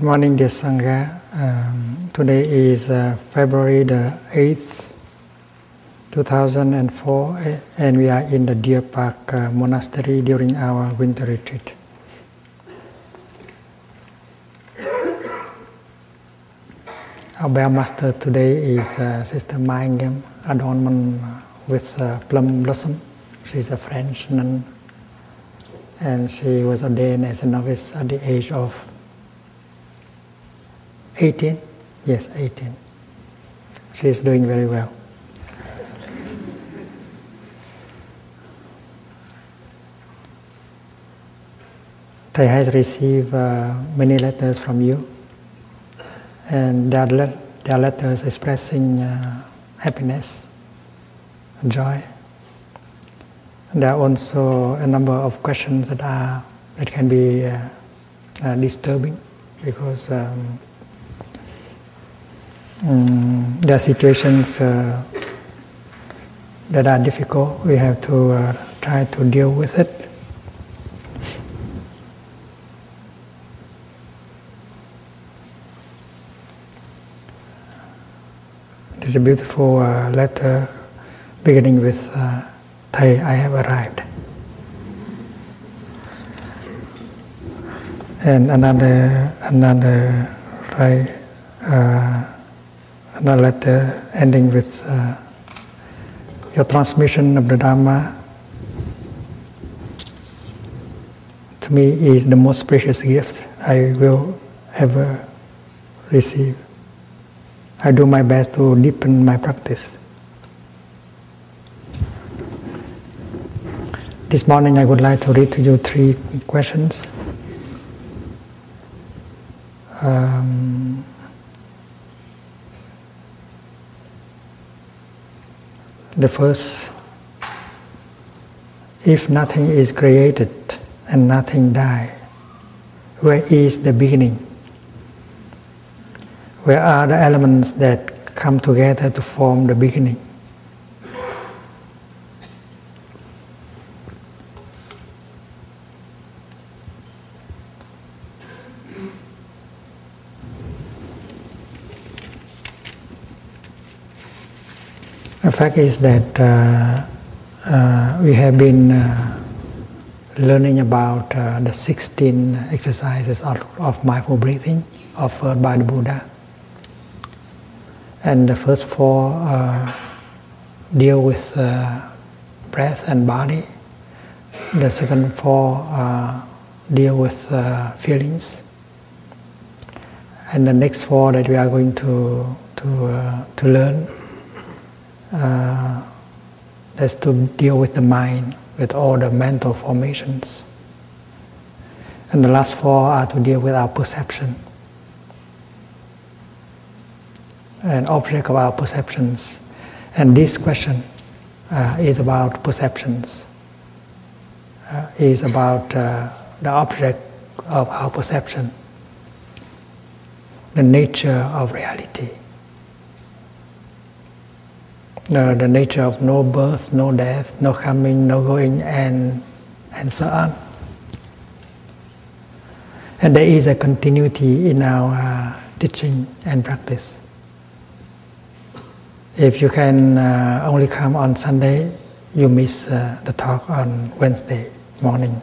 Good morning, dear Sangha. Um, today is uh, February the 8th, 2004, and we are in the Deer Park uh, Monastery during our winter retreat. Our bell Master today is uh, Sister Mai Nghiêm, adornment with uh, plum blossom. She's a French nun, and she was ordained as a novice at the age of 18. Yes, 18. She is doing very well. Thầy has received uh, many letters from you, and there are, le- there are letters expressing uh, happiness, joy. There are also a number of questions that are that can be uh, uh, disturbing because um, um, there are situations uh, that are difficult. We have to uh, try to deal with it. There's a beautiful uh, letter beginning with uh, Thầy, I have arrived. And another, another, right, uh, another letter ending with uh, your transmission of the Dharma to me is the most precious gift I will ever receive. I do my best to deepen my practice. This morning I would like to read to you three questions. Um, the first, if nothing is created and nothing die, where is the beginning? Where are the elements that come together to form the beginning? Fact is that uh, uh, we have been uh, learning about uh, the 16 exercises of, of mindful breathing offered by the Buddha. And the first four uh, deal with uh, breath and body. The second four deal with feelings. And the next four that we are going to, to, to learn uh, that's to deal with the mind, with all the mental formations. And the last four are to deal with our perception. An object of our perceptions. And this question uh, is about perceptions, uh, is about uh, the object of our perception, the nature of reality uh, the nature of no birth, no death, no coming, no going, and, and so on. And there is a continuity in our uh, teaching and practice. If you can uh, only come on Sunday, you miss uh, the talk on Wednesday morning.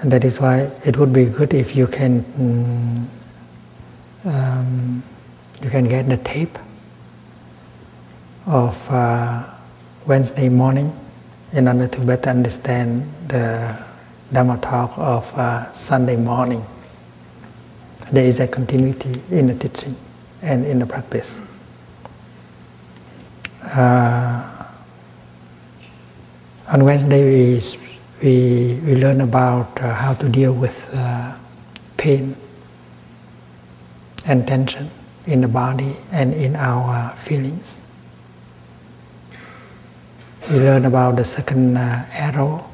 And that is why it would be good if you can mm, um, you can get the tape of uh, Wednesday morning in order to better understand the Dhamma talk of uh, Sunday morning. There is a continuity in the teaching and in the practice. Uh, on Wednesday, we, we, we learn about uh, how to deal with uh, pain and tension in the body and in our feelings. We learn about the second uh, arrow.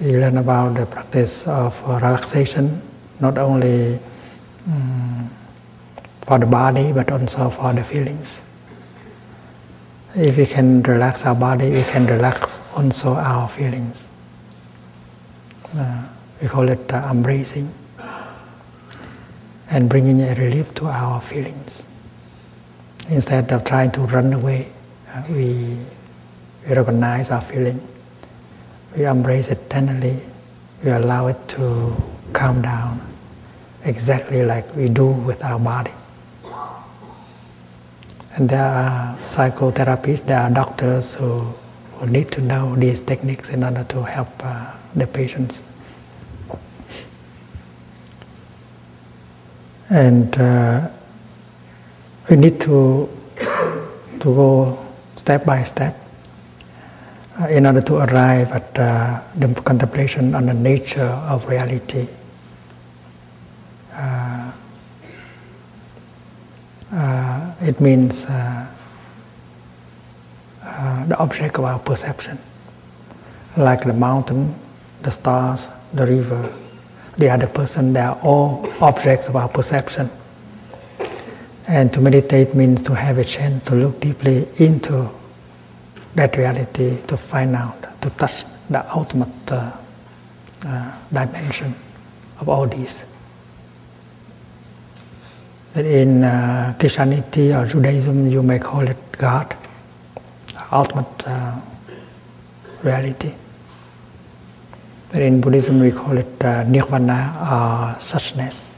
We learn about the practice of uh, relaxation, not only um, for the body but also for the feelings. If we can relax our body, we can relax also our feelings. Uh, we call it uh, embracing. and bringing a relief to our feelings. Instead of trying to run away, uh, we, we recognize our feeling, we embrace it tenderly, we allow it to calm down, exactly like we do with our body. And there are psychotherapists, there are doctors who, who need to know these techniques in order to help uh, the patients. and uh, we need to to go step by step in order to arrive at uh, the contemplation on the nature of reality. Uh, uh, it means uh, the object of our perception, like the mountain, the stars, the river, the other person, they are all objects of our perception. And to meditate means to have a chance to look deeply into that reality, to find out, to touch the ultimate uh, uh, dimension of all these. That in uh, Christianity or Judaism, you may call it God, ultimate uh, reality. In Buddhism, we call it uh, nirvana or suchness.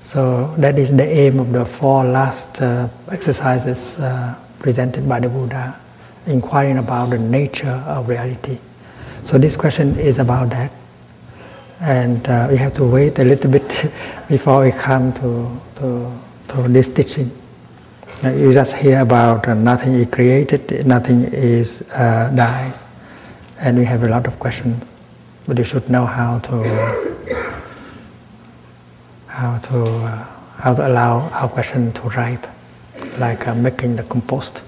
So that is the aim of the four last uh, exercises presented by the Buddha, inquiring about the nature of reality. So this question is about that, and uh, we have to wait a little bit before we come to to, to this teaching. You just hear about uh, nothing is created, nothing is uh, dies, and we have a lot of questions but you should know how to how to uh, how to allow our question to ripe, like uh, making the compost.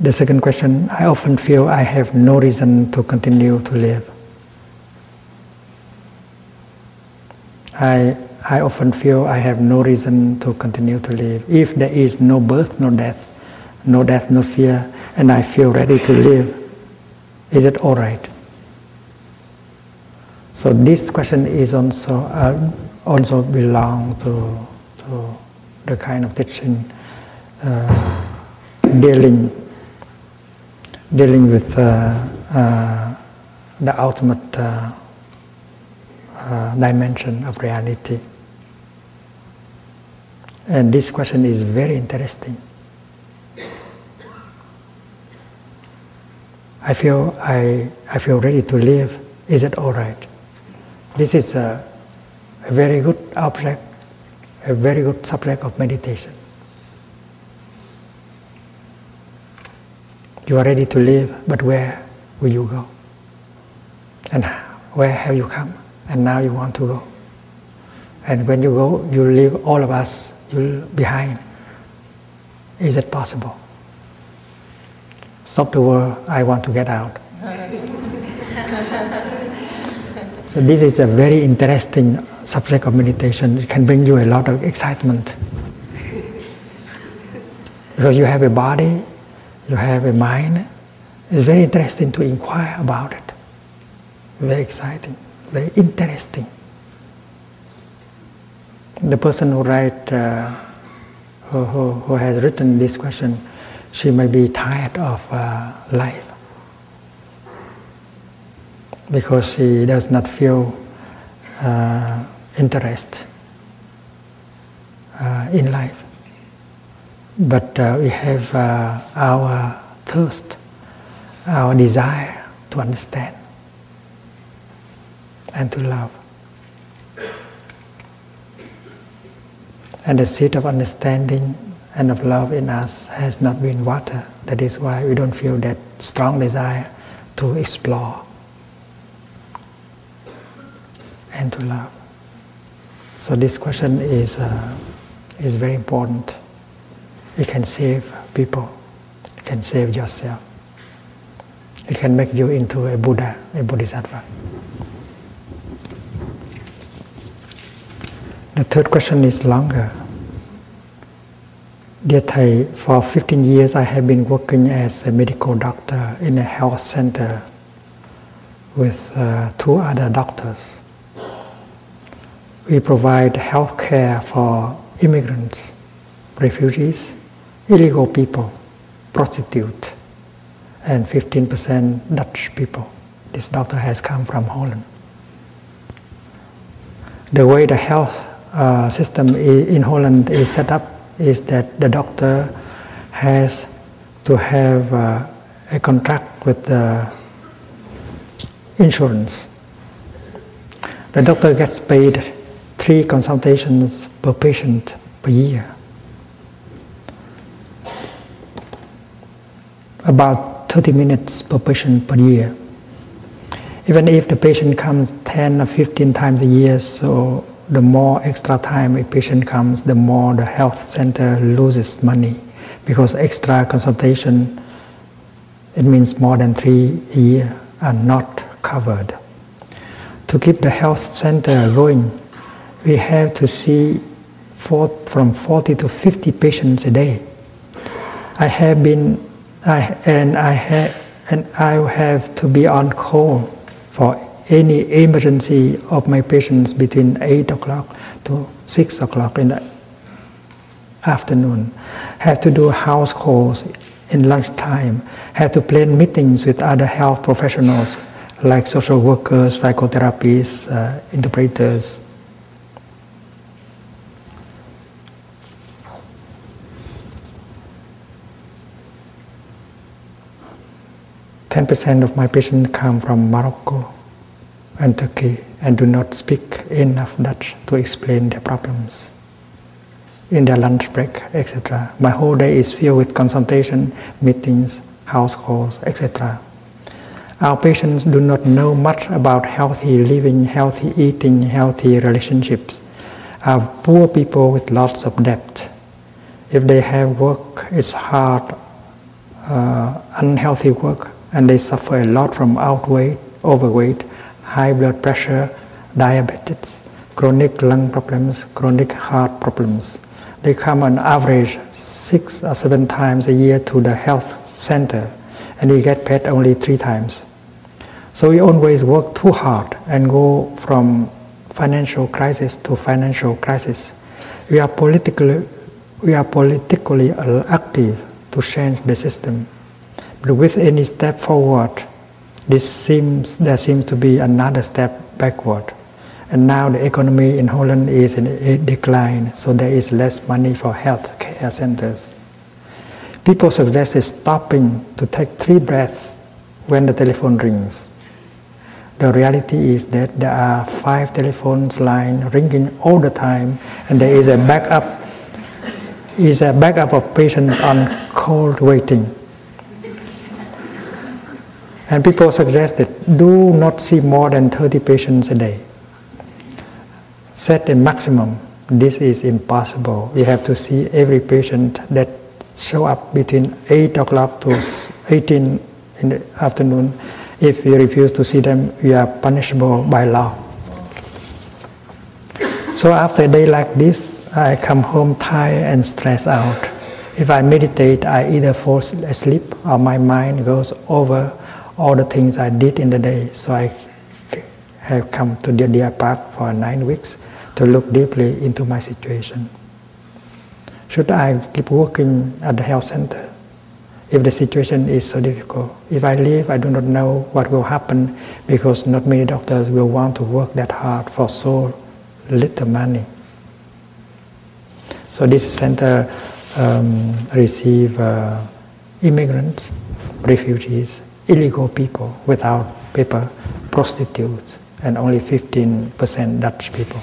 The second question: I often feel I have no reason to continue to live. I I often feel I have no reason to continue to live. If there is no birth, no death, no death, no fear, and I feel ready to live, is it all right? So this question is also uh, also belong to, to the kind of teaching uh, dealing dealing with uh, uh the ultimate uh, dimension of reality. And this question is very interesting. I feel I, I feel ready to live. Is it all right? This is a, a very good object, a very good subject of meditation. You are ready to leave, but where will you go? And where have you come? And now you want to go. And when you go, you leave all of us you behind. Is it possible? stop the world, I want to get out. so this is a very interesting subject of meditation. It can bring you a lot of excitement. because you have a body, you have a mind. It's very interesting to inquire about it. Very exciting, very interesting. The person who write, uh, who, who, who has written this question, she may be tired of uh, life because she does not feel uh, interest uh, in life. But uh, we have uh, our thirst, our desire to understand and to love. And the seed of understanding and of love in us has not been watered. That is why we don't feel that strong desire to explore and to love. So this question is, uh, is very important. It can save people. It can save yourself. It can make you into a Buddha, a Bodhisattva. The third question is longer. Dear Thầy, for 15 years I have been working as a medical doctor in a health center with uh, two other doctors. we provide health care for immigrants, refugees, illegal people, prostitutes, and 15% Dutch people. This doctor has come from Holland. The way the health uh, system in Holland is set up is that the doctor has to have uh, a contract with the insurance. The doctor gets paid three consultations per patient per year. About 30 minutes per patient per year. Even if the patient comes 10 or 15 times a year, so the more extra time a patient comes, the more the health center loses money because extra consultation, it means more than three a year, are not covered. To keep the health center going, we have to see four, from 40 to 50 patients a day. I have been, I, and I have, and I have to be on call for any emergency of my patients between 8 o'clock to 6 o'clock in the afternoon. Have to do house calls in lunchtime. Have to plan meetings with other health professionals like social workers, psychotherapists, uh, interpreters. Ten percent of my patients come from Morocco and Turkey and do not speak enough Dutch to explain their problems in their lunch break, etc. My whole day is filled with consultation, meetings, house calls, etc. Our patients do not know much about healthy living, healthy eating, healthy relationships. Are poor people with lots of debt. If they have work, it's hard, uh, unhealthy work, and they suffer a lot from outweight, overweight, high blood pressure, diabetes, chronic lung problems, chronic heart problems. They come on average six or seven times a year to the health center, and we get paid only three times. So we always work too hard and go from financial crisis to financial crisis. We are politically, we are politically active to change the system. With any step forward, this seems, there seems to be another step backward. And now the economy in Holland is in a decline, so there is less money for health care centers. People suggest stopping to take three breaths when the telephone rings. The reality is that there are five telephones line ringing all the time, and there is a backup. Is a backup of patients on cold waiting. And people suggested do not see more than 30 patients a day. Set a maximum. This is impossible. We have to see every patient that show up between 8 o'clock to 18 in the afternoon if we refuse to see them, we are punishable by law. So after a day like this, I come home tired and stressed out. If I meditate, I either fall asleep or my mind goes over all the things I did in the day. So I have come to the Deer Park for nine weeks to look deeply into my situation. Should I keep working at the health center? if the situation is so difficult. If I leave, I do not know what will happen because not many doctors will want to work that hard for so little money. So this center um, receive uh, immigrants, refugees, illegal people without paper, prostitutes, and only 15% Dutch people.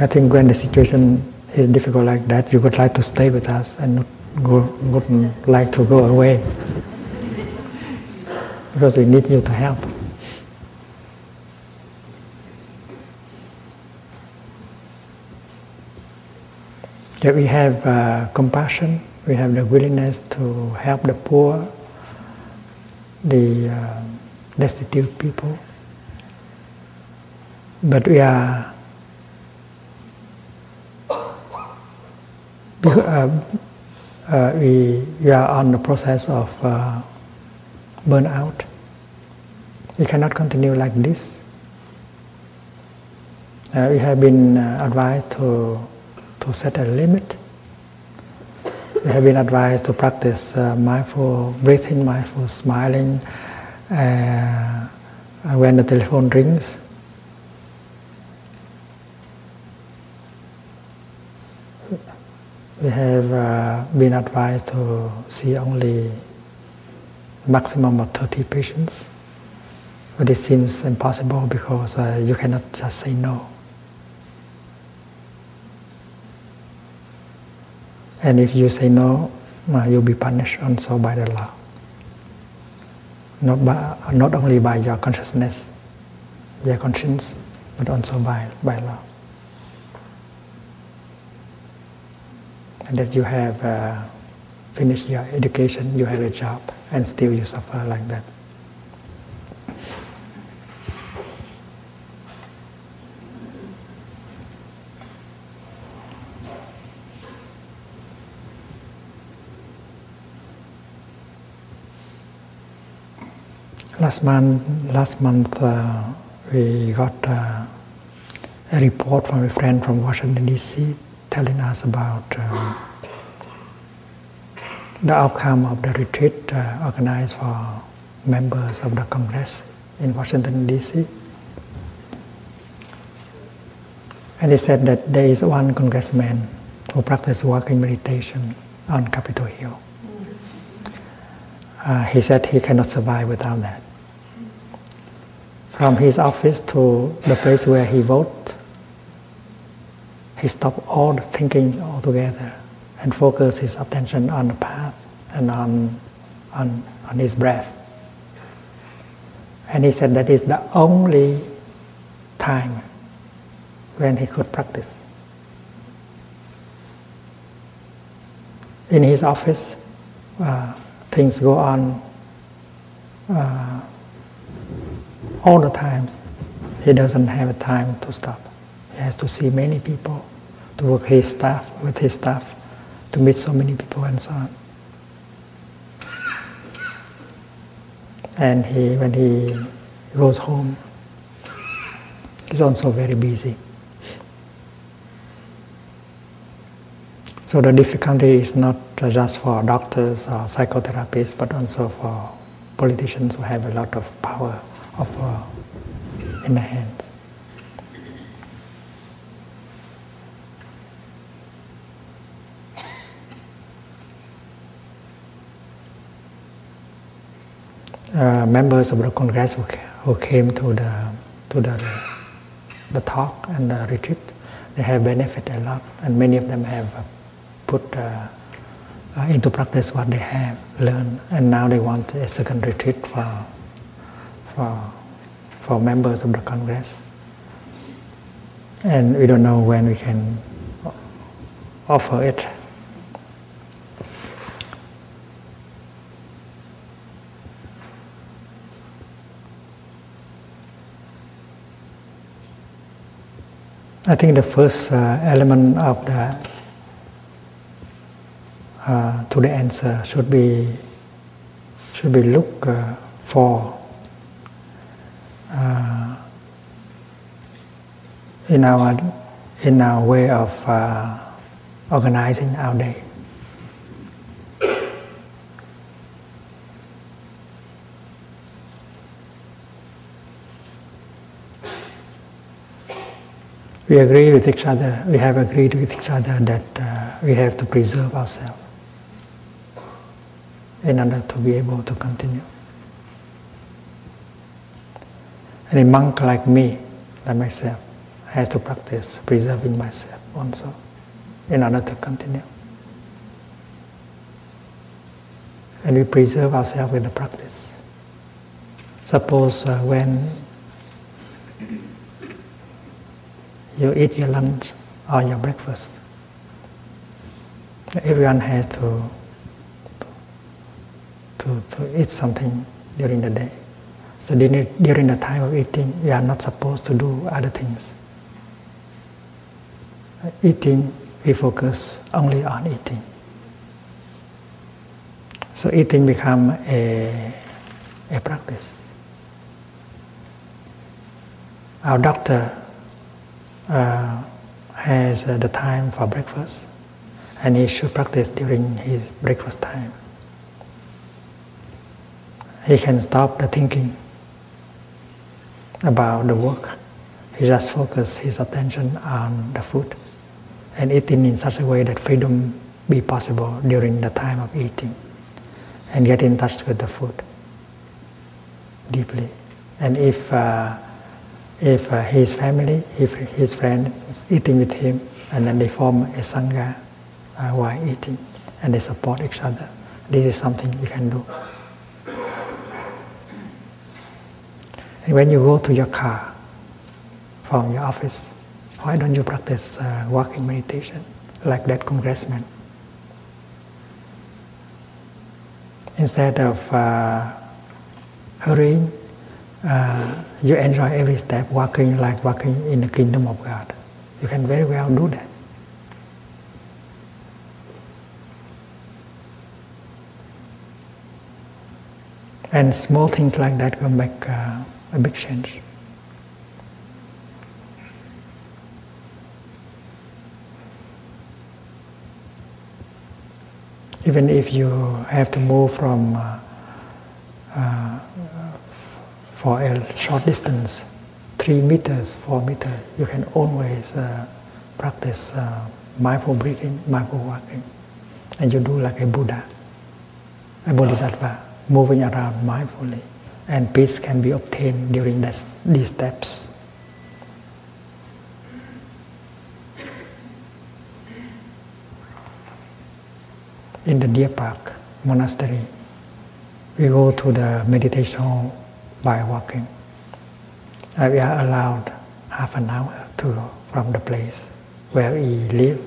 I think when the situation is difficult like that, you would like to stay with us and not go, wouldn't like to go away because we need you to help. That we have uh, compassion, we have the willingness to help the poor, the uh, destitute people, but we are uh, uh, we, we are on the process of uh, burnout. we cannot continue like this. Uh, we have been uh, advised to, to set a limit. We have been advised to practice uh, mindful breathing, mindful smiling uh, when the telephone rings. We have uh, been advised to see only maximum of 30 patients. But it seems impossible because uh, you cannot just say no. And if you say no, you'll be punished also by the law. Not, by, not only by your consciousness, your conscience, but also by, by law. And that you have uh, finished your education, you have a job, and still you suffer like that. Last month, last month uh, we got uh, a report from a friend from Washington D.C. telling us about uh, the outcome of the retreat uh, organized for members of the Congress in Washington D.C. And he said that there is one congressman who practices walking meditation on Capitol Hill. Uh, he said he cannot survive without that from his office to the place where he vote, he stopped all the thinking altogether and focused his attention on the path and on, on, on his breath. And he said that is the only time when he could practice. In his office, uh, things go on uh, all the times. He doesn't have time to stop. He has to see many people, to work his staff with his staff, to meet so many people and so on. And he, when he goes home, he's also very busy. So the difficulty is not just for doctors or psychotherapists, but also for politicians who have a lot of power of in the hands. Uh, members of the Congress who, who came to the to the the talk and the retreat, they have benefited a lot, and many of them have put uh, uh, into practice what they have learned, and now they want a second retreat for for, for members of the Congress. And we don't know when we can offer it. I think the first uh, element of the uh, to the answer should be should be look uh, for in our in our way of uh, organizing our day. We agree with each other, we have agreed with each other that uh, we have to preserve ourselves in order to be able to continue. And a monk like me, like myself, has to practice preserving myself also in order to continue. And we preserve ourselves with the practice. Suppose uh, when you eat your lunch or your breakfast, everyone has to, to, to eat something during the day. So during the time of eating, we are not supposed to do other things. Eating, we focus only on eating. So eating become a, a practice. our doctor uh, has uh, the time for breakfast and he should practice during his breakfast time. He can stop the thinking about the work. He just focus his attention on the food and eating in such a way that freedom be possible during the time of eating and get in touch with the food deeply. And if uh, if uh, his family, if his friend is eating with him, and then they form a sangha uh, while eating, and they support each other, this is something you can do. And when you go to your car from your office, why don't you practice uh, walking meditation like that congressman? Instead of uh, hurrying uh, you enjoy every step, walking like walking in the kingdom of God. You can very well do that. And small things like that will make uh, a big change. Even if you have to move from uh, uh, for a short distance, three meters, four meters, you can always uh, practice uh, mindful breathing, mindful walking. And you do like a Buddha, a Bodhisattva, moving around mindfully. And peace can be obtained during these steps. In the Deer Park Monastery, we go to the meditation hall by walking. And we are allowed half an hour to from the place where we live,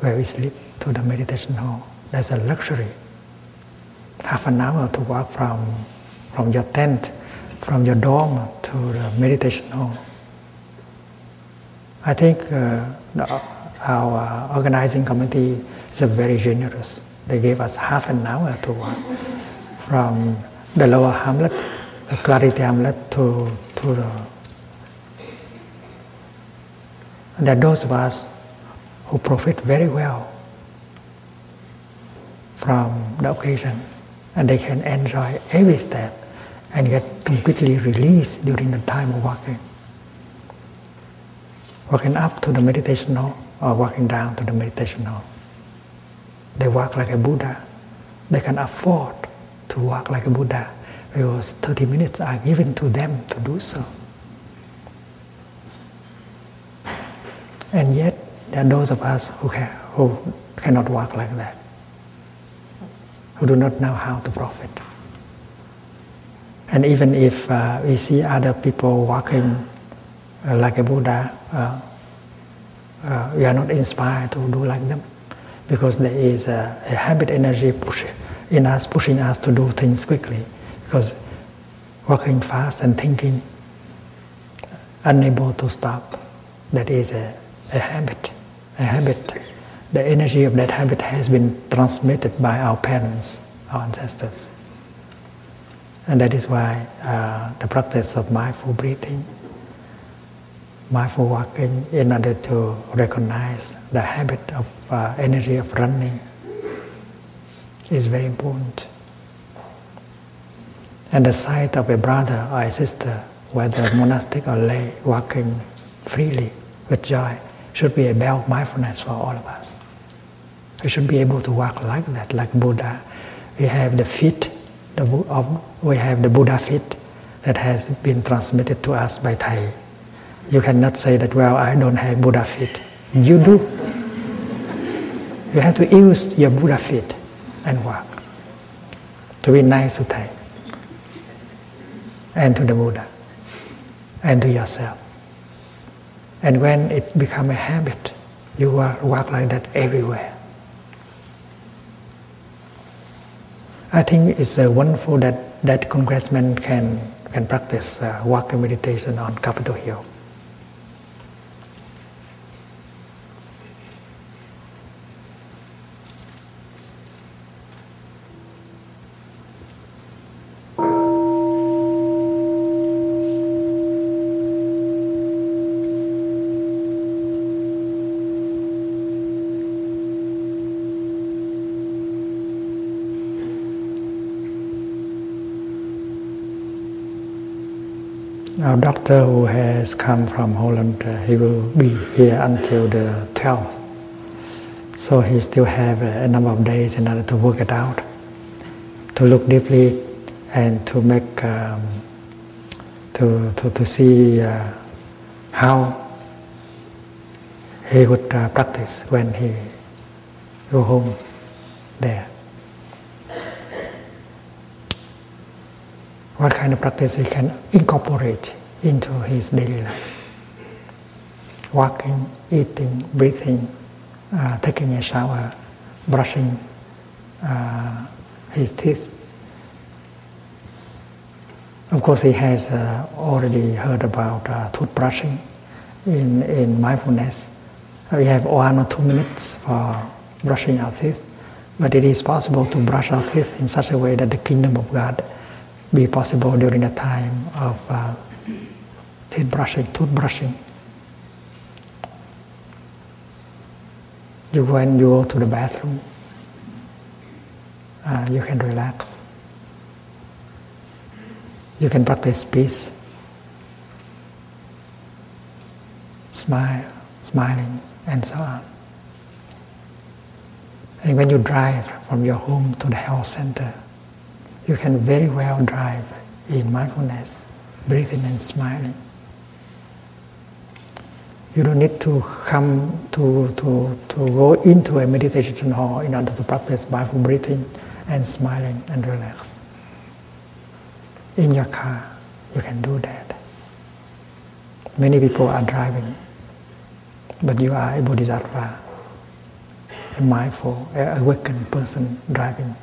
where we sleep, to the meditation hall. That's a luxury. Half an hour to walk from, from your tent, from your dorm to the meditation hall. I think uh, the, our organizing committee is very generous. They gave us half an hour to walk from the lower hamlet the clarity hamlet to, to the and there are those of us who profit very well from the occasion and they can enjoy every step and get completely released during the time of walking. Walking up to the meditation hall or walking down to the meditation hall. They walk like a Buddha. They can afford to walk like a Buddha because 30 minutes are given to them to do so. And yet, there are those of us who, can, who cannot walk like that, who do not know how to profit. And even if uh, we see other people walking uh, like a Buddha, uh, uh we are not inspired to do like them because there is a, a habit energy push in us pushing us to do things quickly because walking fast and thinking, unable to stop, that is a, a habit. A habit. The energy of that habit has been transmitted by our parents, our ancestors. And that is why uh, the practice of mindful breathing, mindful walking, in order to recognize the habit of uh, energy of running, is very important. And the sight of a brother or a sister, whether monastic or lay, walking freely with joy, should be a bell of mindfulness for all of us. We should be able to walk like that, like Buddha. We have the feet, the, of, we have the Buddha feet that has been transmitted to us by Thầy. You cannot say that, well, I don't have Buddha feet. You do. You have to use your Buddha feet and walk to be nice to Thầy and to the Buddha and to yourself. And when it becomes a habit, you will work like that everywhere. I think it's uh, wonderful that that congressman can, can practice uh, walking meditation on Capitol Hill. Our doctor who has come from Holland, uh, he will be here until the 12th. So he still have a, a number of days in order to work it out, to look deeply and to make, um, to, to, to see uh, how he would uh, practice when he go home there. What kind of practice he can incorporate into his daily life? Walking, eating, breathing, uh, taking a shower, brushing uh, his teeth. Of course, he has uh, already heard about uh, toothbrushing in, in mindfulness. We have one or two minutes for brushing our teeth, but it is possible to brush our teeth in such a way that the kingdom of God be possible during the time of uh, teeth brushing, toothbrushing. You when you go to the bathroom, uh, you can relax. You can practice peace, smile, smiling, and so on. And when you drive from your home to the health center, you can very well drive in mindfulness, breathing and smiling. You don't need to come to, to, to go into a meditation hall in order to practice mindful breathing and smiling and relax. In your car, you can do that. Many people are driving, but you are a bodhisattva, a mindful, a awakened person driving.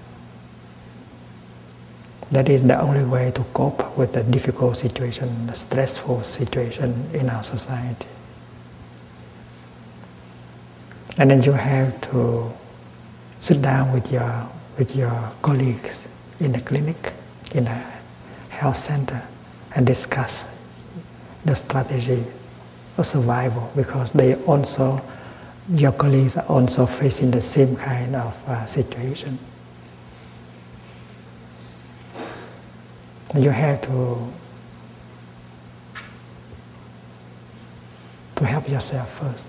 That is the only way to cope with the difficult situation, the stressful situation in our society. And then you have to sit down with your, with your colleagues in the clinic, in the health center, and discuss the strategy of survival because they also, your colleagues are also facing the same kind of uh, situation. You have to to help yourself first.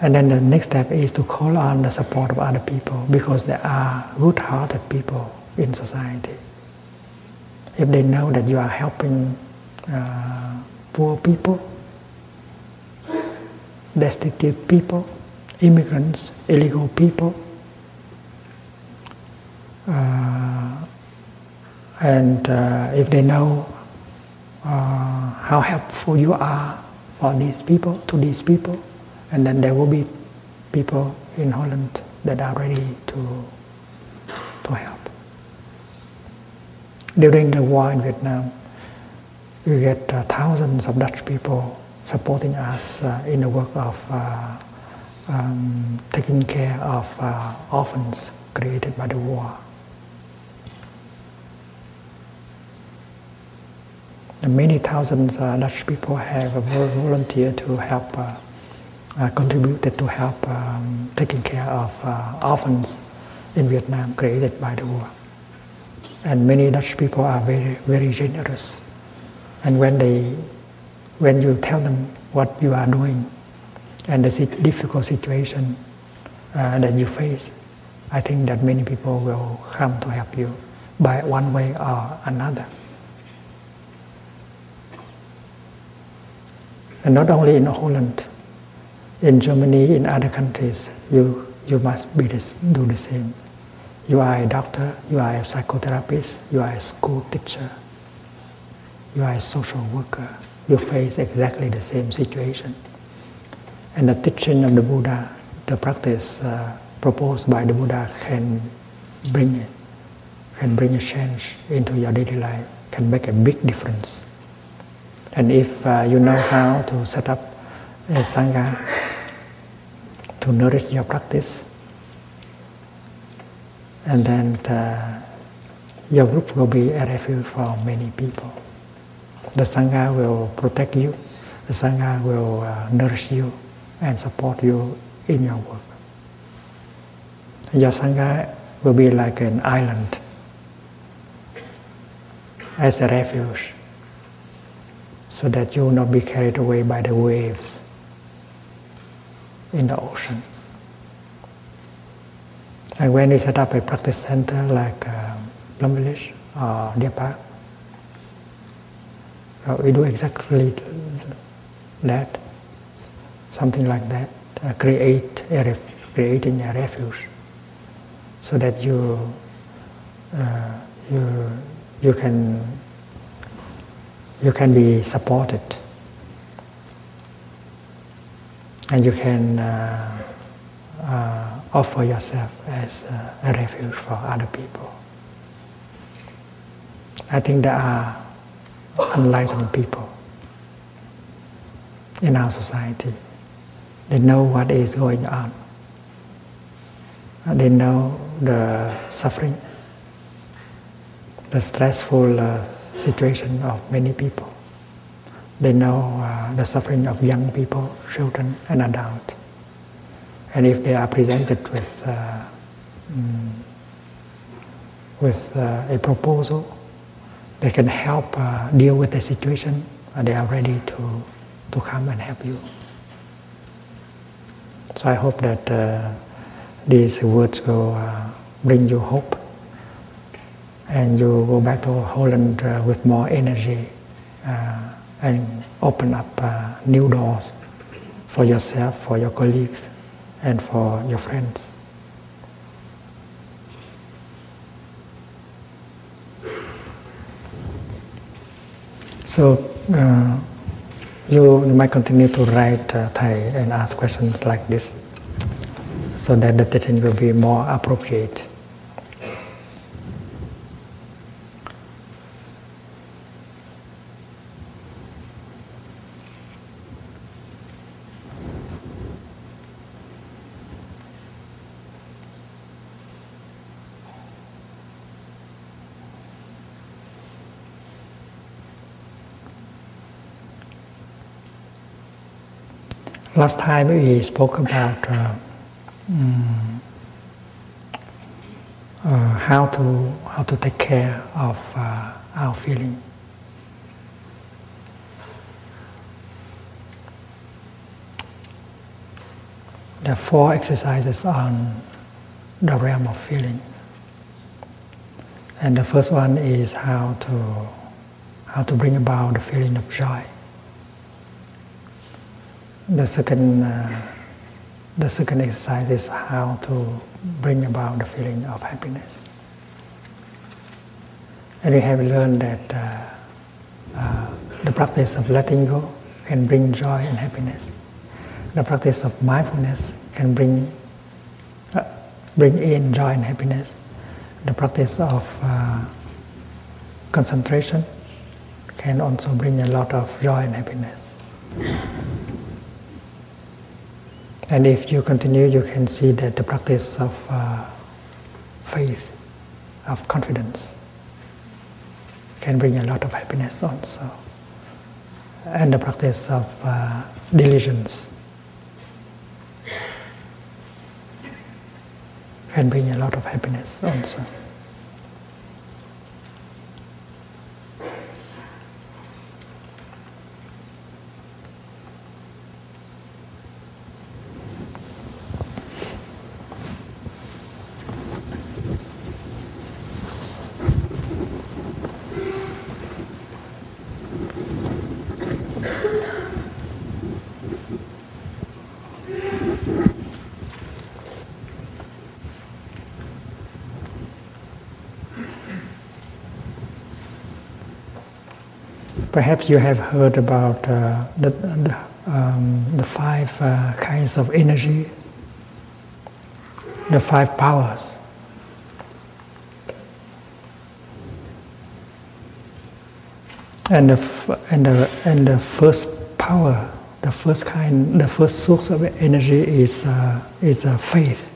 And then the next step is to call on the support of other people because there are good hearted people in society. If they know that you are helping uh, poor people, destitute people, immigrants, illegal people, uh, and uh, if they know uh, how helpful you are for these people, to these people, and then there will be people in Holland that are ready to, to help. During the war in Vietnam, we get uh, thousands of Dutch people supporting us uh, in the work of uh, um, taking care of uh, orphans created by the war. And many thousands uh, Dutch people have volunteered to help uh, uh, contributed to help um, taking care of uh, orphans in Vietnam created by the war. And many Dutch people are very, very generous. And when they, when you tell them what you are doing and the difficult situation that you face, I think that many people will come to help you by one way or another. And not only in Holland, in Germany, in other countries, you, you must be this, do the same. You are a doctor, you are a psychotherapist, you are a school teacher, you are a social worker. You face exactly the same situation. And the teaching of the Buddha, the practice uh, proposed by the Buddha can bring can bring a change into your daily life, can make a big difference. And if uh, you know how to set up a sangha to nourish your practice. And then uh, your group will be a refuge for many people. The Sangha will protect you, the Sangha will uh, nourish you and support you in your work. Your Sangha will be like an island as a refuge so that you will not be carried away by the waves in the ocean. And when you set up a practice center like uh, Plum Village or Deer Park, uh, we do exactly that, something like that, uh, create a ref- creating a refuge, so that you uh, you you can you can be supported and you can uh, uh, offer yourself as a, a refuge for other people. I think there are enlightened people in our society. They know what is going on. They know the suffering, the stressful uh, situation of many people. They know uh, the suffering of young people, children, and adults. And if they are presented with, uh, mm, with uh, a proposal, they can help uh, deal with the situation, and they are ready to, to come and help you. So I hope that uh, these words will uh, bring you hope and you go back to Holland uh, with more energy uh, and open up uh, new doors for yourself, for your colleagues, and for your friends. So uh, you, you, might continue to write uh, Thầy and ask questions like this, so that the teaching will be more appropriate. Last time we spoke about uh, um, uh, how to how to take care of uh, our feeling. There are four exercises on the realm of feeling, and the first one is how to how to bring about the feeling of joy. The second, uh, the second exercise is how to bring about the feeling of happiness. And we have learned that uh, uh, the practice of letting go can bring joy and happiness. The practice of mindfulness can bring uh, bring in joy and happiness. The practice of uh, concentration can also bring a lot of joy and happiness. And if you continue, you can see that the practice of uh, faith, of confidence, can bring a lot of happiness also. And the practice of uh, diligence can bring a lot of happiness also. Perhaps you have heard about uh, the, the, um, the, five uh, kinds of energy, the five powers. And the, and, the, and the first power, the first kind, the first source of energy is, uh, is uh, faith.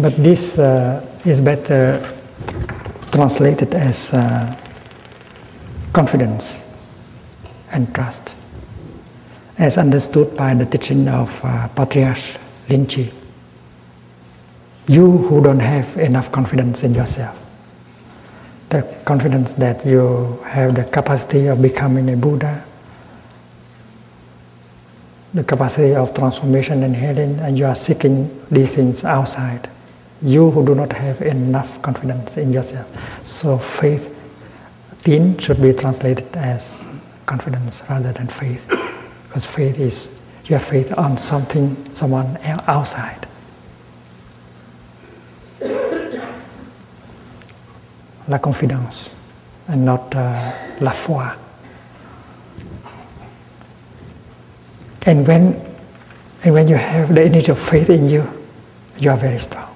But this uh, is better translated as uh, confidence and trust, as understood by the teaching of uh, Patriarch Lin Chi. you who don't have enough confidence in yourself, the confidence that you have the capacity of becoming a Buddha, the capacity of transformation and healing, and you are seeking these things outside. You who do not have enough confidence in yourself. So faith, tin should be translated as confidence rather than faith. Because faith is, you have faith on something, someone outside. La confidence and not uh, la foi. And when, and when you have the energy of faith in you, you are very strong.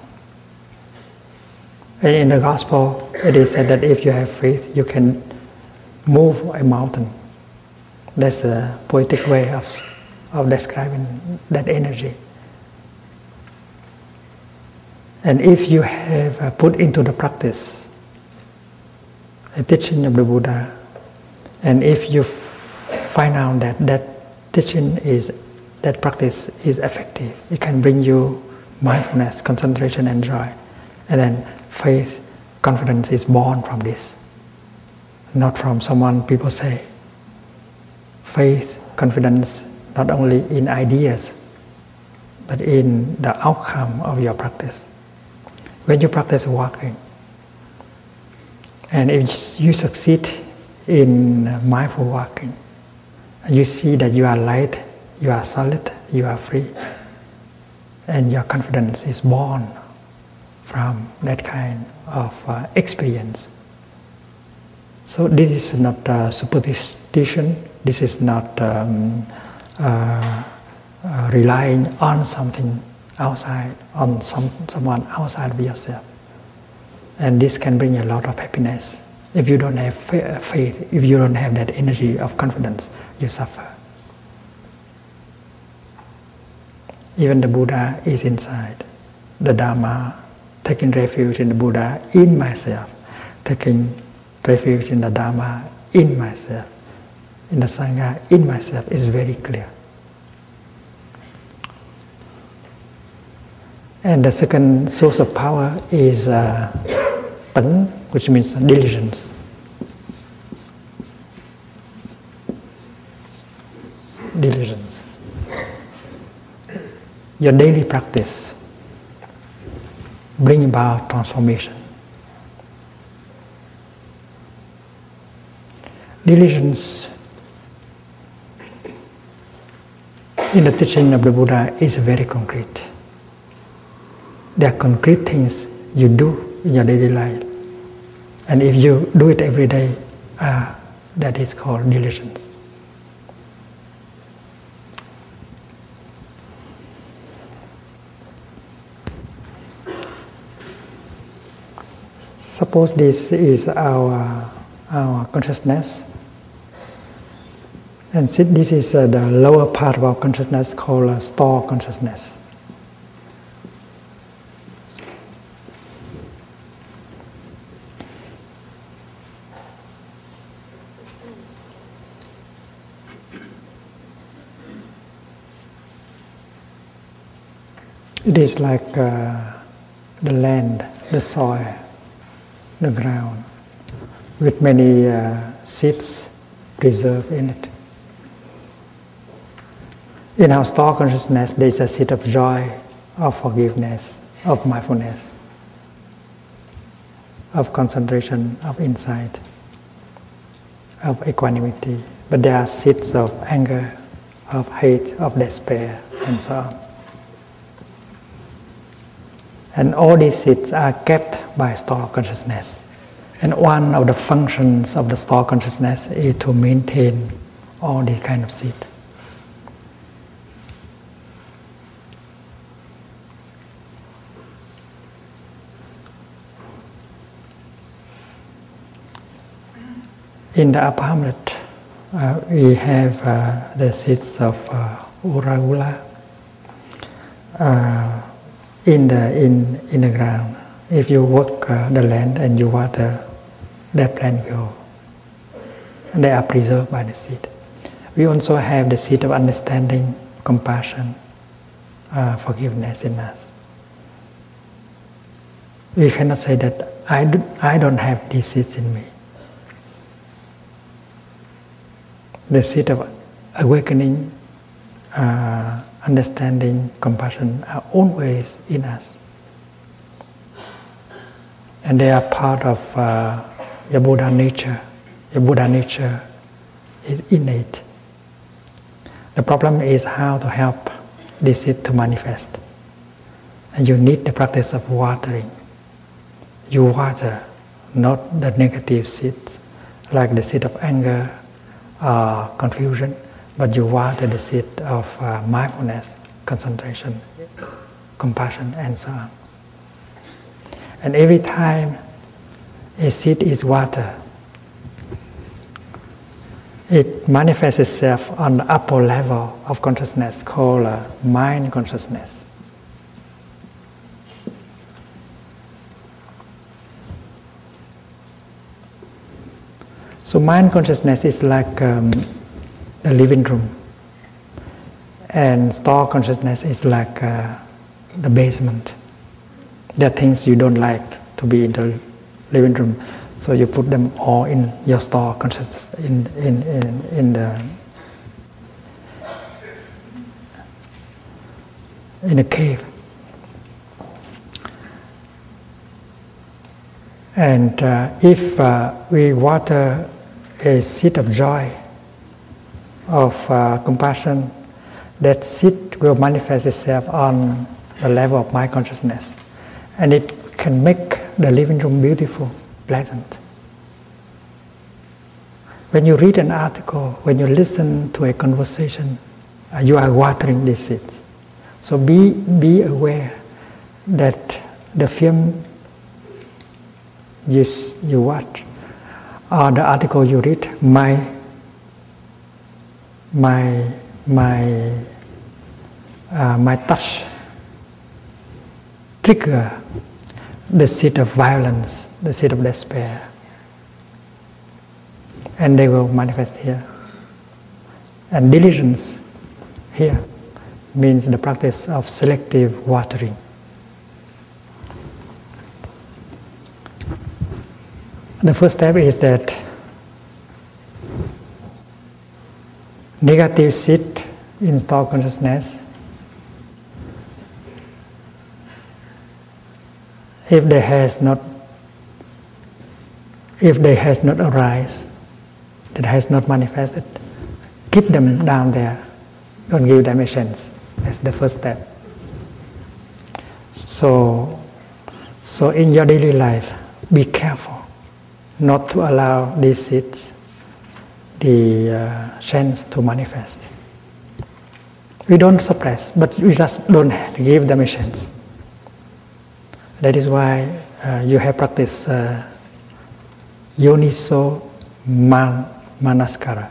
And in the gospel, it is said that if you have faith, you can move a mountain. That's a poetic way of, of describing that energy. And if you have uh, put into the practice a teaching of the Buddha, and if you find out that that teaching is that practice is effective. It can bring you mindfulness, concentration, and joy. And then faith, confidence is born from this, not from someone people say. Faith, confidence, not only in ideas, but in the outcome of your practice. When you practice walking, and if you succeed in mindful walking, you see that you are light, you are solid, you are free. And your confidence is born from that kind of uh, experience. So this is not uh, superstition, this is not um, uh, uh relying on something outside, on some, someone outside of yourself. And this can bring a lot of happiness. If you don't have faith, if you don't have that energy of confidence, you suffer. Even the Buddha is inside. The Dharma, taking refuge in the Buddha in myself, taking refuge in the Dharma in myself, in the Sangha in myself is very clear. And the second source of power is uh, which means diligence. Diligence. Your daily practice bring about transformation. Diligence in the teaching of the Buddha is very concrete. There are concrete things you do in your daily life. And if you do it every day, uh, that is called diligence. Suppose this is our, our consciousness, and this is uh, the lower part of our consciousness called uh, store consciousness. It is like uh, the land, the soil, the ground, with many uh, seeds preserved in it. In our store consciousness, there is a seed of joy, of forgiveness, of mindfulness, of concentration, of insight, of equanimity. But there are seeds of anger, of hate, of despair, and so on. And all these seeds are kept by store consciousness. And one of the functions of the store consciousness is to maintain all these kind of seeds. In the upper hamlet, uh, we have uh, the seeds of uh, Uraula. Uh, in the in in the ground. If you work uh, the land and you water, that plant will. They are preserved by the seed. We also have the seed of understanding, compassion, uh, forgiveness in us. we cannot say that I, do, I don't have these seeds in me. The seed of awakening, uh, understanding, compassion are always in us. And they are part of uh, your Buddha nature. Your Buddha nature is innate. The problem is how to help this seed to manifest. And you need the practice of watering. You water not the negative seeds, like the seed of anger or confusion, but you water the seed of uh, mindfulness, concentration, compassion, and so on. And every time a seed is watered, it manifests itself on the upper level of consciousness called uh, mind consciousness. So mind consciousness is like um, the living room, and store consciousness is like uh, the basement. There are things you don't like to be in the living room, so you put them all in your store consciousness in in in, in the in a cave. And uh, if uh, we water a seed of joy, of uh, compassion, that seed will manifest itself on the level of my consciousness. And it can make the living room beautiful, pleasant. When you read an article, when you listen to a conversation, uh, you are watering these seeds. So be, be aware that the film you, you watch or the article you read my my my uh, my touch trigger the seed of violence, the seed of despair, and they will manifest here. And diligence here means the practice of selective watering. The first step is that negative sit in stored consciousness. If they has not if they has not arise, that has not manifested, keep them down there. Don't give them a chance. That's the first step. So, so in your daily life, be careful not to allow these seeds the uh, chance to manifest. We don't suppress, but we just don't give them a chance. That is why uh, you have practiced uh, yoniso man, manaskara,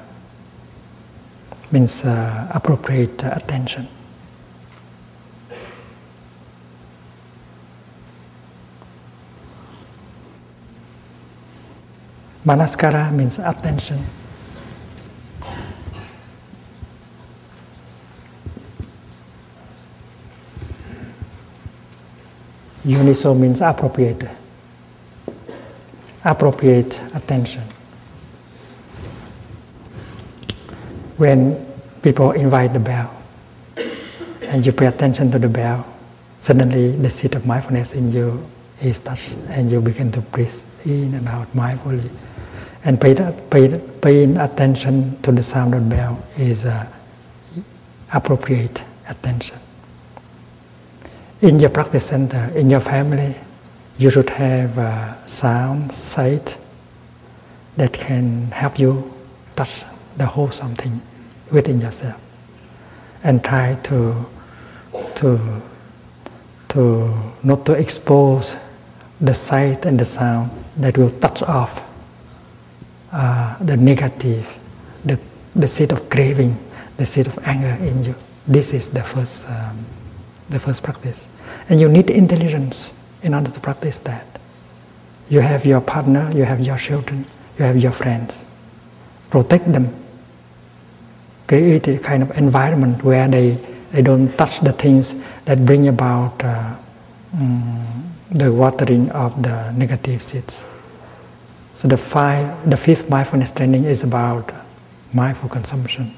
means uh, appropriate attention. Manaskara means attention. Yoniso means appropriate. Appropriate attention. When people invite the bell and you pay attention to the bell, suddenly the seat of mindfulness in you is touched and you begin to breathe in and out mindfully and pay, pay, paying attention to the sound of the bell is uh, appropriate attention. In your practice center, in your family, you should have uh, sound, sight that can help you touch the whole something within yourself, and try to to to not to expose the sight and the sound that will touch off uh, the negative, the, the seed of craving, the seed of anger in you. This is the first, um, the first practice. And you need intelligence in order to practice that. You have your partner, you have your children, you have your friends. Protect them. Create a kind of environment where they, they don't touch the things that bring about uh, um, the watering of the negative seeds. So the five, the fifth mindfulness training is about mindful consumption.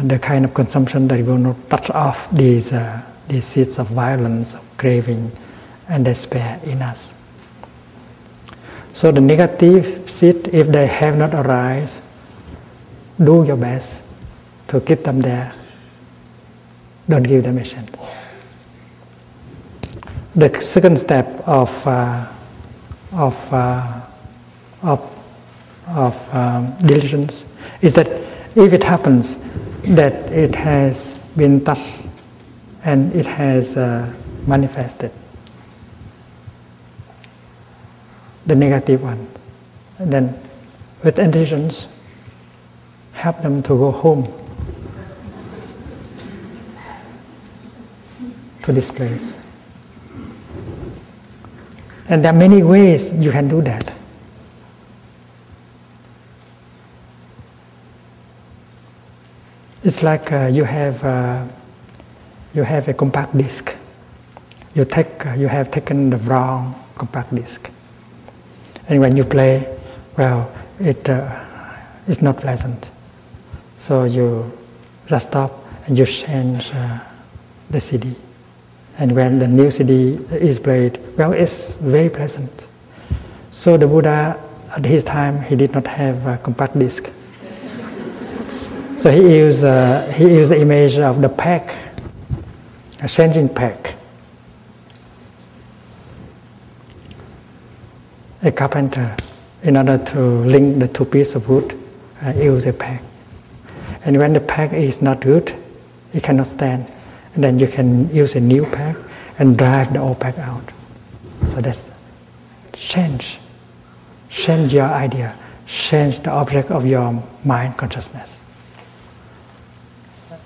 The kind of consumption that will not touch off these, uh, these seeds of violence, of craving, and despair in us. So the negative seed, if they have not arise, do your best to keep them there. Don't give them a chance. The second step of uh, of uh, of of um, diligence is that if it happens that it has been touched and it has uh, manifested the negative one, then with intentions, help them to go home to this place. And there are many ways you can do that. It's like uh, you have uh, you have a compact disc. You take uh, you have taken the wrong compact disc, and when you play, well, it uh, is not pleasant. So you just stop and you change uh, the CD. And when the new CD is played, well, it's very pleasant. So the Buddha, at his time, he did not have a compact disc. So he used, uh, he used the image of the pack, a changing pack. A carpenter, in order to link the two pieces of wood, uh, use a pack. And when the pack is not good, it cannot stand. And then you can use a new pack and drive the old pack out. So that's change. Change your idea. Change the object of your mind consciousness.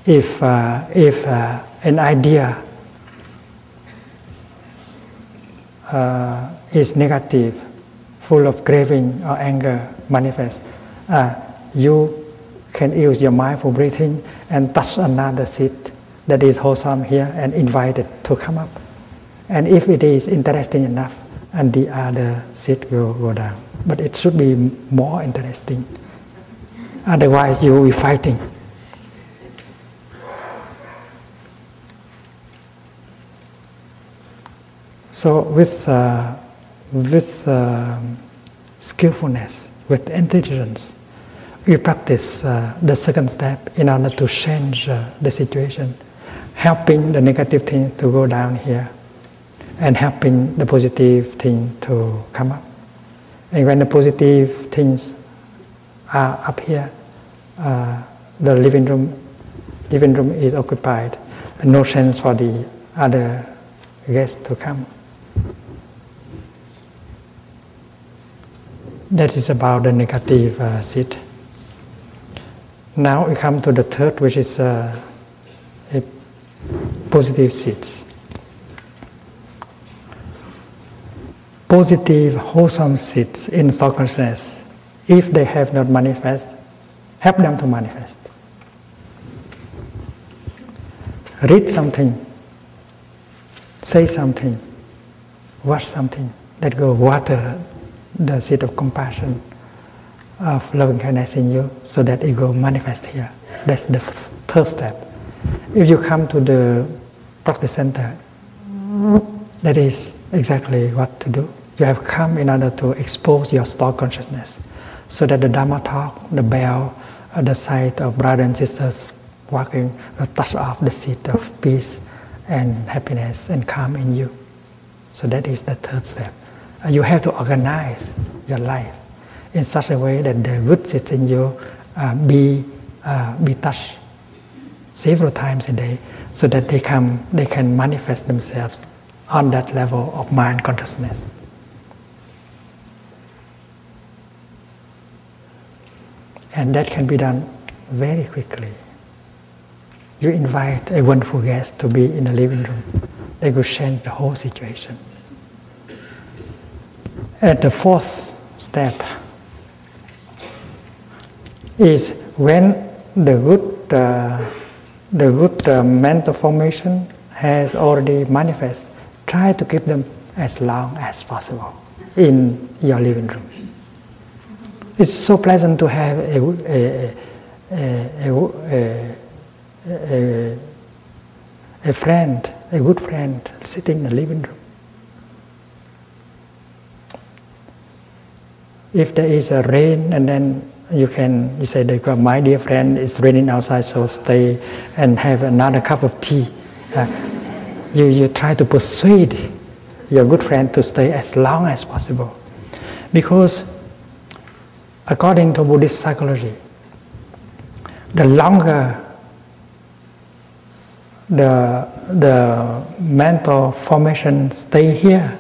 If, uh, if uh, an idea uh, is negative, full of craving or anger manifest, uh, you can use your mindful breathing and touch another seat that is wholesome here and invite it to come up. And if it is interesting enough, and the other seat will go down. But it should be more interesting. Otherwise, you will be fighting. So, with, uh, with uh, skillfulness, with intelligence, we practice uh, the second step in order to change uh, the situation, helping the negative things to go down here and helping the positive thing to come up. And when the positive things are up here, uh, the living room, living room is occupied, no chance for the other guests to come. That is about the negative uh, seed. Now we come to the third, which is uh, a positive seeds. Positive, wholesome seeds in stock consciousness, if they have not manifest, help them to manifest. Read something, say something, watch something that go water the seed of compassion of loving kindness in you so that it will manifest here. That's the first step. If you come to the practice center, that is exactly what to do. You have come in order to expose your stored consciousness so that the Dharma talk, the bell, uh, the sight of brothers and sisters walking will touch off the seed of peace and happiness and calm in you. So that is the third step. You have to organize your life in such a way that the good seeds in you uh, be uh, be touched several times a day, so that they come they can manifest themselves on that level of mind consciousness. And that can be done very quickly. You invite a wonderful guest to be in the living room, they will change the whole situation. At the fourth step, is when the good, uh, the good uh, mental formation has already manifest, try to keep them as long as possible in your living room. It's so pleasant to have a, a, a, a, a friend, a good friend, sitting in the living room. If there is a rain and then you can you say my dear friend it's raining outside so stay and have another cup of tea. Uh, you, you try to persuade your good friend to stay as long as possible. Because according to buddhist psychology the longer the, the mental formation stay here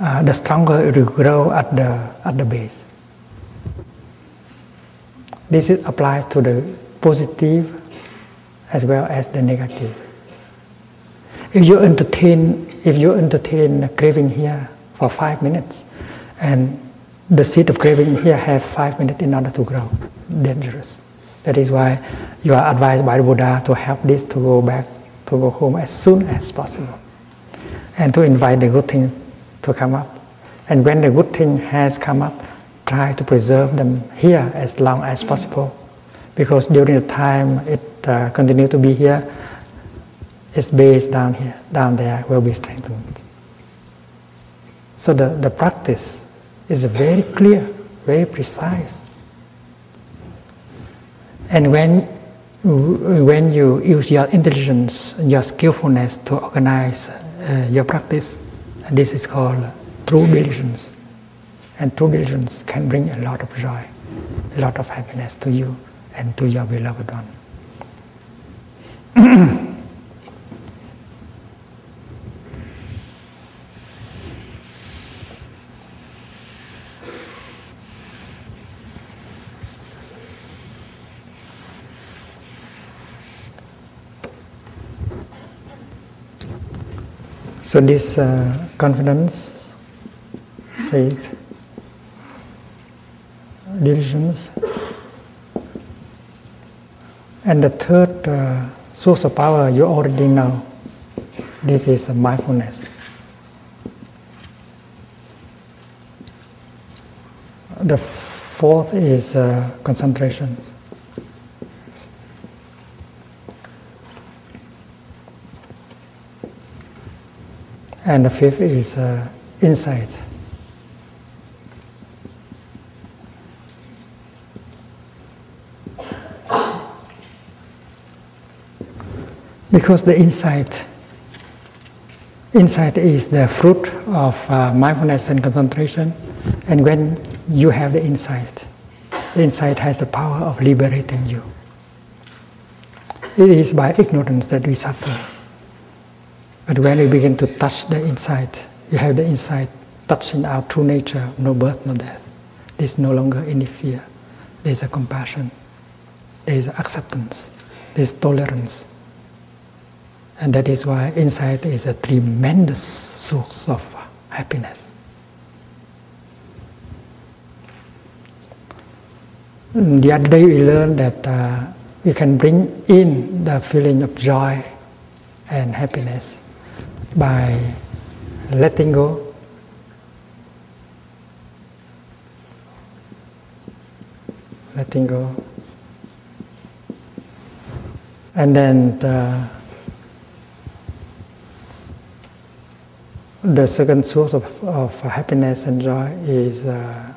uh, the stronger it will grow at the, at the base this applies to the positive as well as the negative. If you entertain, if you entertain craving here for five minutes, and the seed of craving here have five minutes in order to grow, dangerous. That is why you are advised by the Buddha to help this to go back, to go home as soon as possible, and to invite the good thing to come up. And when the good thing has come up, try to preserve them here as long as possible. Because during the time it uh, continue to be here its base down here down there will be strengthened. So the, the practice is very clear very precise. And when when you use your intelligence your skillfulness to organize uh, your practice this is called true diligence and true diligence can bring a lot of joy, a lot of happiness to you and to your beloved one. so this uh, confidence, faith, diligence. And the third uh, source of power you already know. This is mindfulness. The fourth is uh, concentration. And the fifth is uh, insight. Because the insight, insight is the fruit of uh, mindfulness and concentration. And when you have the insight, the insight has the power of liberating you. It is by ignorance that we suffer. But when we begin to touch the insight, you have the insight touching our true nature, no birth, no death. There's no longer any fear. There's a compassion. There's acceptance. There's tolerance. And that is why insight is a tremendous source of happiness. The other day we learned that uh, we can bring in the feeling of joy and happiness by letting go. Letting go. And then uh, The second source of, of happiness and joy is uh,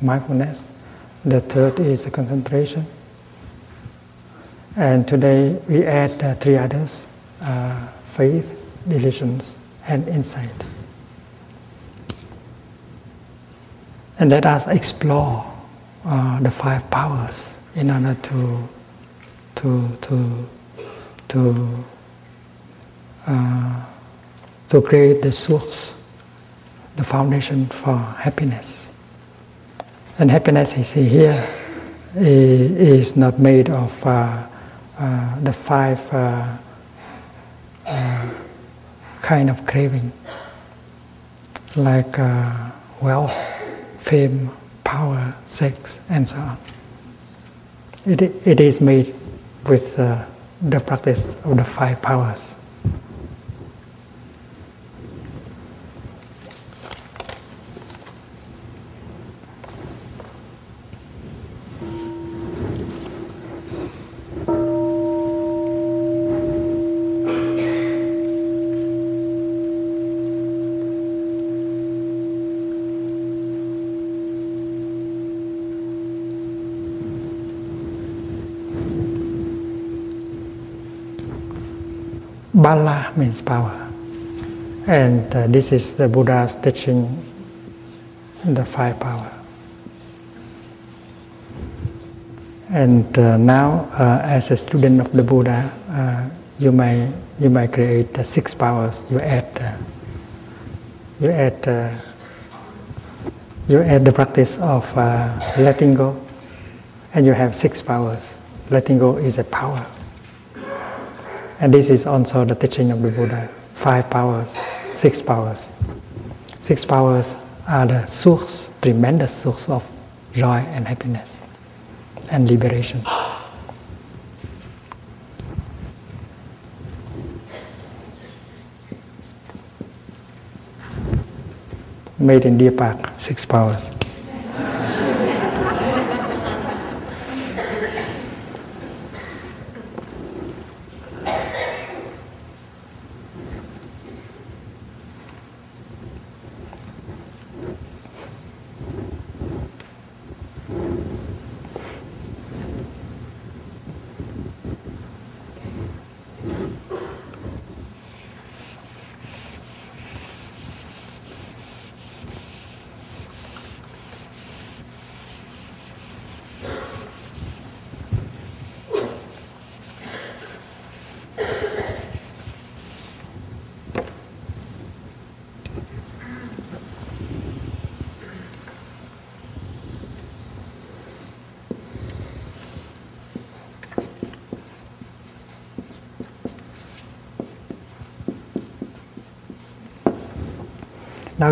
mindfulness. The third is concentration. And today we add uh, three others uh, faith, diligence, and insight. And let us explore uh, the five powers in order to, to, to, to uh, to create the source, the foundation for happiness. And happiness you see here is not made of uh, uh, the five uh, uh kind of craving, like uh, wealth, fame, power, sex, and so on. It, it is made with uh, the practice of the five powers. Means power. And uh, this is the Buddha's teaching, the five power. And uh, now, uh, as a student of the Buddha, uh, you may you may create uh, six powers. You add uh, you add you add the practice of letting go, and you have six powers. Letting go is a power. And this is also the teaching of the Buddha five powers, six powers. Six powers are the source, tremendous source of joy and happiness and liberation. Made in Deer Park, six powers.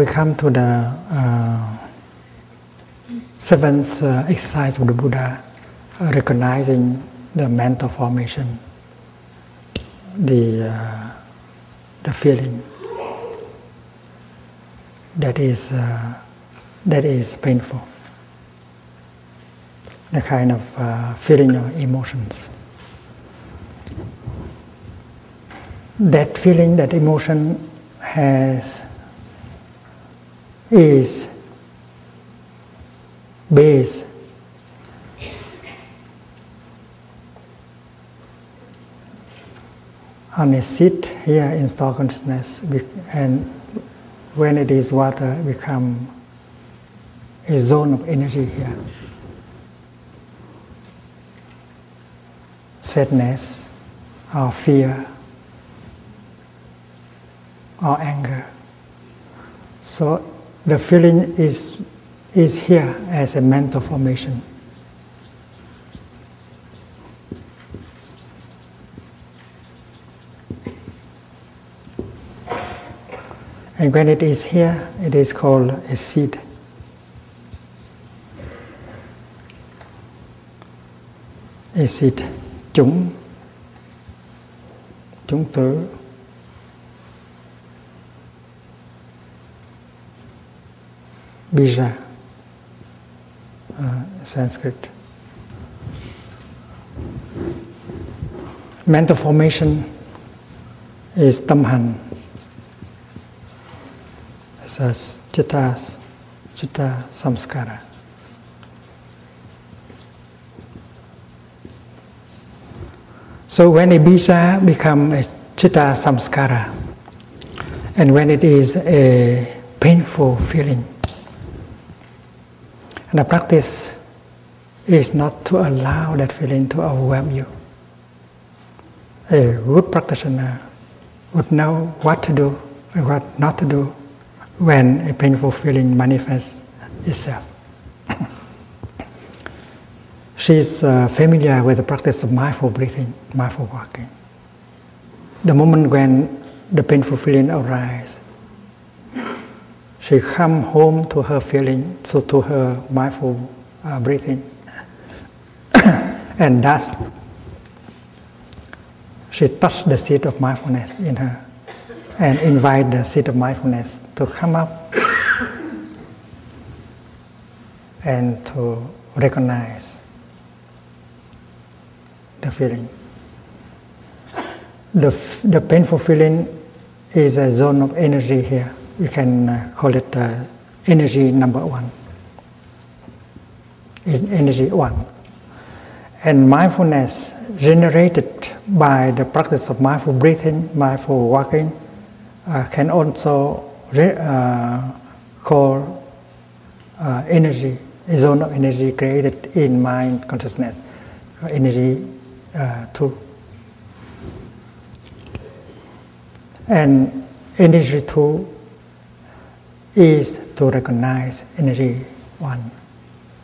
We come to the uh, seventh uh, exercise of the Buddha, uh, recognizing the mental formation, the uh, the feeling that is uh, that is painful, the kind of uh, feeling or emotions. That feeling, that emotion has is base. on a seat here in star consciousness and when it is water become a zone of energy here sadness or fear or anger so the feeling is, is here as a mental formation. And when it is here, it is called a seed. A seed, chúng, chúng tử. Bija, uh, Sanskrit. Mental formation is tâm hành. It says chitta, chitta samskara. So when a bija become a chitta samskara, and when it is a painful feeling, and the practice is not to allow that feeling to overwhelm you. A good practitioner would know what to do and what not to do when a painful feeling manifests itself. she is uh, familiar with the practice of mindful breathing, mindful walking. The moment when the painful feeling arises, she come home to her feeling, to, to her mindful uh, breathing. and thus, she touched the seed of mindfulness in her and invite the seed of mindfulness to come up and to recognize the feeling. The, the painful feeling is a zone of energy here we can uh, call it uh, energy number one. energy one. And mindfulness generated by the practice of mindful breathing, mindful walking, uh, can also re- uh, call uh, energy, a zone of energy created in mind consciousness, energy uh, too. And energy two is to recognize energy one.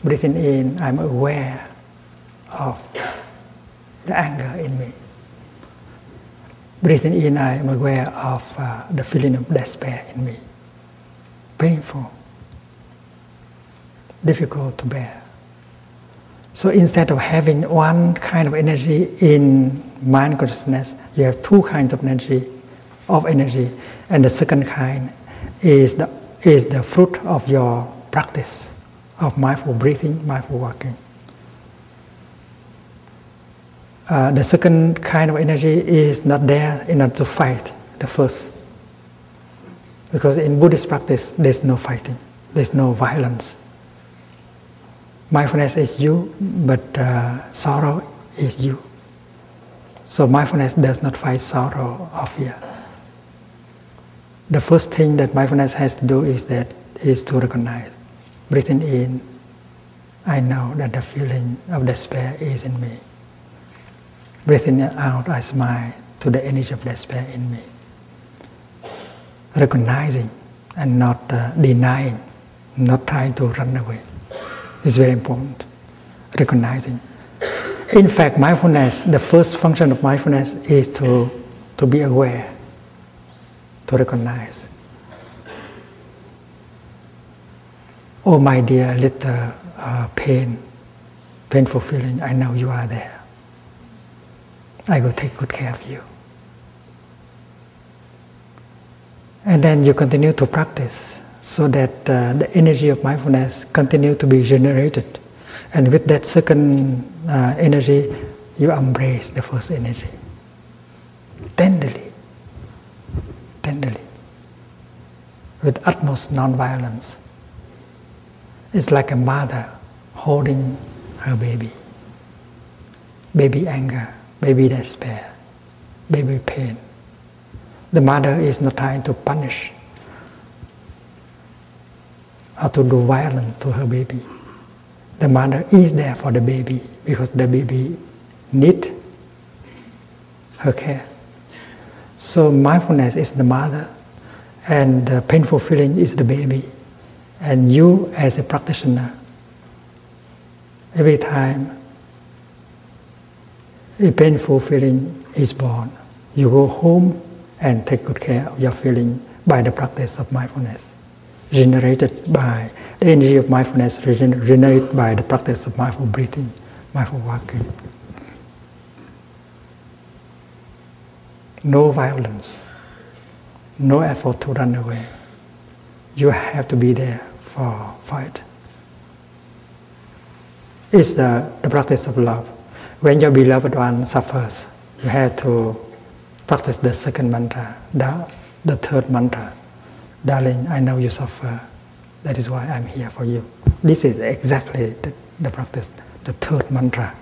Breathing in, I'm aware of the anger in me. Breathing in, I am aware of uh, the feeling of despair in me. Painful, difficult to bear. So instead of having one kind of energy in mind consciousness, you have two kinds of energy, of energy, and the second kind is the is the fruit of your practice of mindful breathing, mindful walking. Uh, the second kind of energy is not there in order to fight the first. Because in Buddhist practice, there's no fighting, there's no violence. Mindfulness is you, but uh, sorrow is you. So mindfulness does not fight sorrow or fear. The first thing that mindfulness has to do is that is to recognize, breathing in. I know that the feeling of despair is in me. Breathing out, I smile to the energy of despair in me. Recognizing and not uh, denying, not trying to run away is very important. Recognizing. In fact, mindfulness, the first function of mindfulness is to, to be aware, to recognize. Oh, my dear little uh, pain, painful feeling, I know you are there. I will take good care of you. And then you continue to practice so that uh, the energy of mindfulness continue to be generated. And with that second uh, energy, you embrace the first energy. Tenderly, tenderly, with utmost non-violence. It's like a mother holding her baby. Baby anger, baby despair, baby pain. The mother is not trying to punish or to do violence to her baby. The mother is there for the baby because the baby need her care. So mindfulness is the mother and the painful feeling is the baby. And you as a practitioner, every time a painful feeling is born, you go home and take good care of your feeling by the practice of mindfulness, generated by the energy of mindfulness, generated by the practice of mindful breathing, mindful walking. No violence, no effort to run away. You have to be there for, it. It's the, the practice of love. When your beloved one suffers, you have to practice the second mantra, the, the third mantra. Darling, I know you suffer. That is why I'm here for you. This is exactly the, the practice, the third mantra.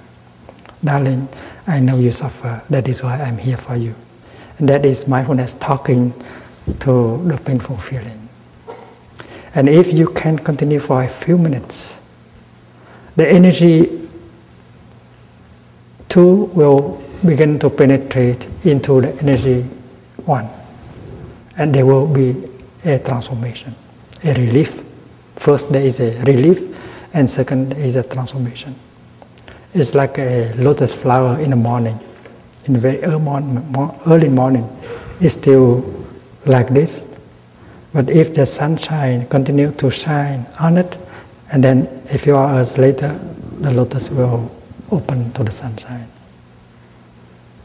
Darling, I know you suffer. That is why I'm here for you. And that is mindfulness talking to the painful feeling. And if you can continue for a few minutes, the energy two will begin to penetrate into the energy one. And there will be a transformation, a relief. First, there is a relief, and second is a transformation. It's like a lotus flower in the morning. In very early morning, it's still like this. But if the sunshine continue to shine on it, and then a few hours later, the lotus will open to the sunshine.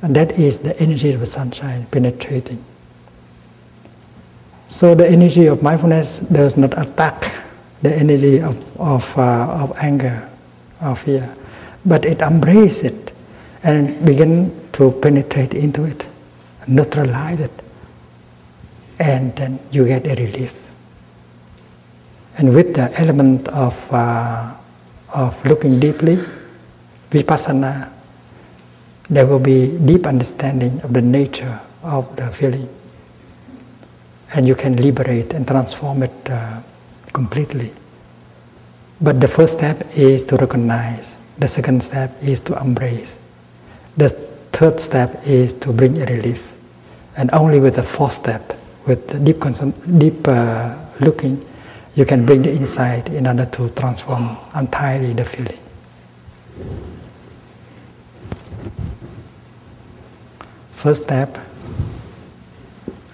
And that is the energy of the sunshine penetrating. So the energy of mindfulness does not attack the energy of, of, uh, of anger or fear, but it embraces it and begin to penetrate into it, neutralize it, and then you get a relief. And with the element of, uh, of looking deeply, vipassana there will be deep understanding of the nature of the feeling. And you can liberate and transform it uh, completely. But the first step is to recognize, the second step is to embrace, the third step is to bring a relief. And only with the fourth step, with deep, deep uh, looking, you can bring the insight in order to transform entirely the feeling. First step,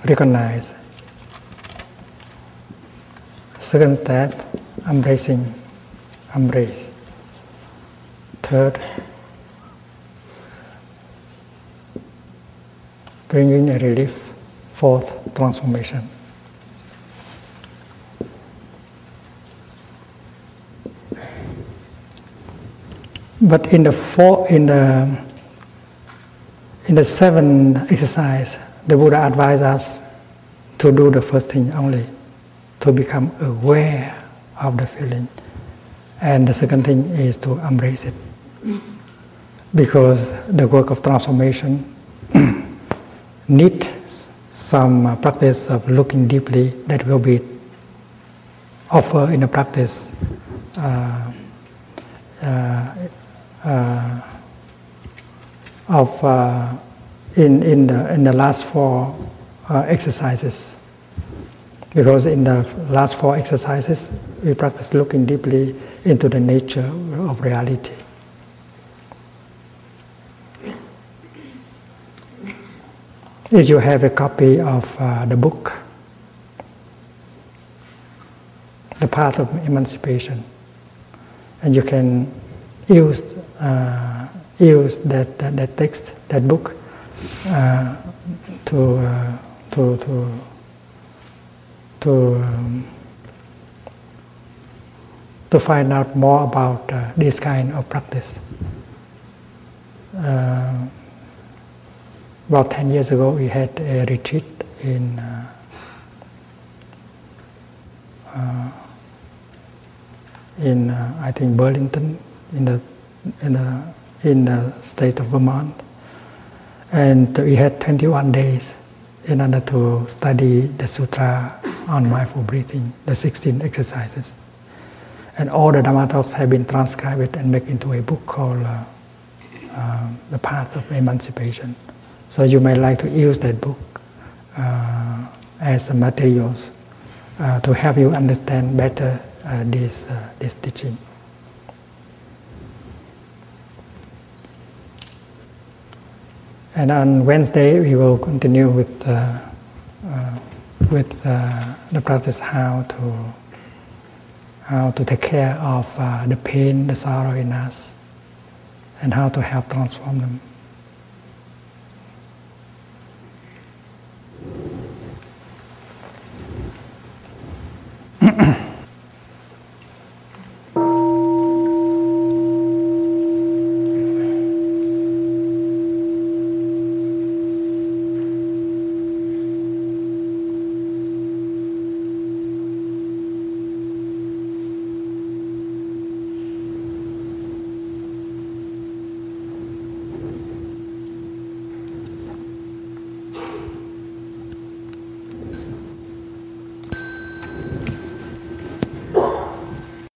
recognize. Second step, embracing, embrace. Third, bringing a relief. Fourth, transformation. But in the four, in the in the seven exercise, the Buddha advised us to do the first thing only, to become aware of the feeling. And the second thing is to embrace it. Because the work of transformation needs some practice of looking deeply that will be offered in the practice uh, uh, uh, of uh, in in the in the last four uh, exercises. Because in the last four exercises, we practice looking deeply into the nature of reality. If you have a copy of uh, the book, The Path of Emancipation, and you can use uh, use that, that, that text, that book, uh, to, uh, to, to, to, um, to find out more about uh, this kind of practice. Uh, about 10 years ago, we had a retreat in uh, uh, in I think Burlington in the in the in the state of Vermont. And we had 21 days in order to study the sutra on mindful breathing, the 16 exercises. And all the Dhamma talks have been transcribed and made into a book called uh, uh, The Path of Emancipation. So you may like to use that book uh, as materials uh, to help you understand better uh, this, uh, this teaching. And on Wednesday, we will continue with, uh, uh, with the practice how to, how to take care of the pain, the sorrow in us, and how to help transform them. Mm-hmm.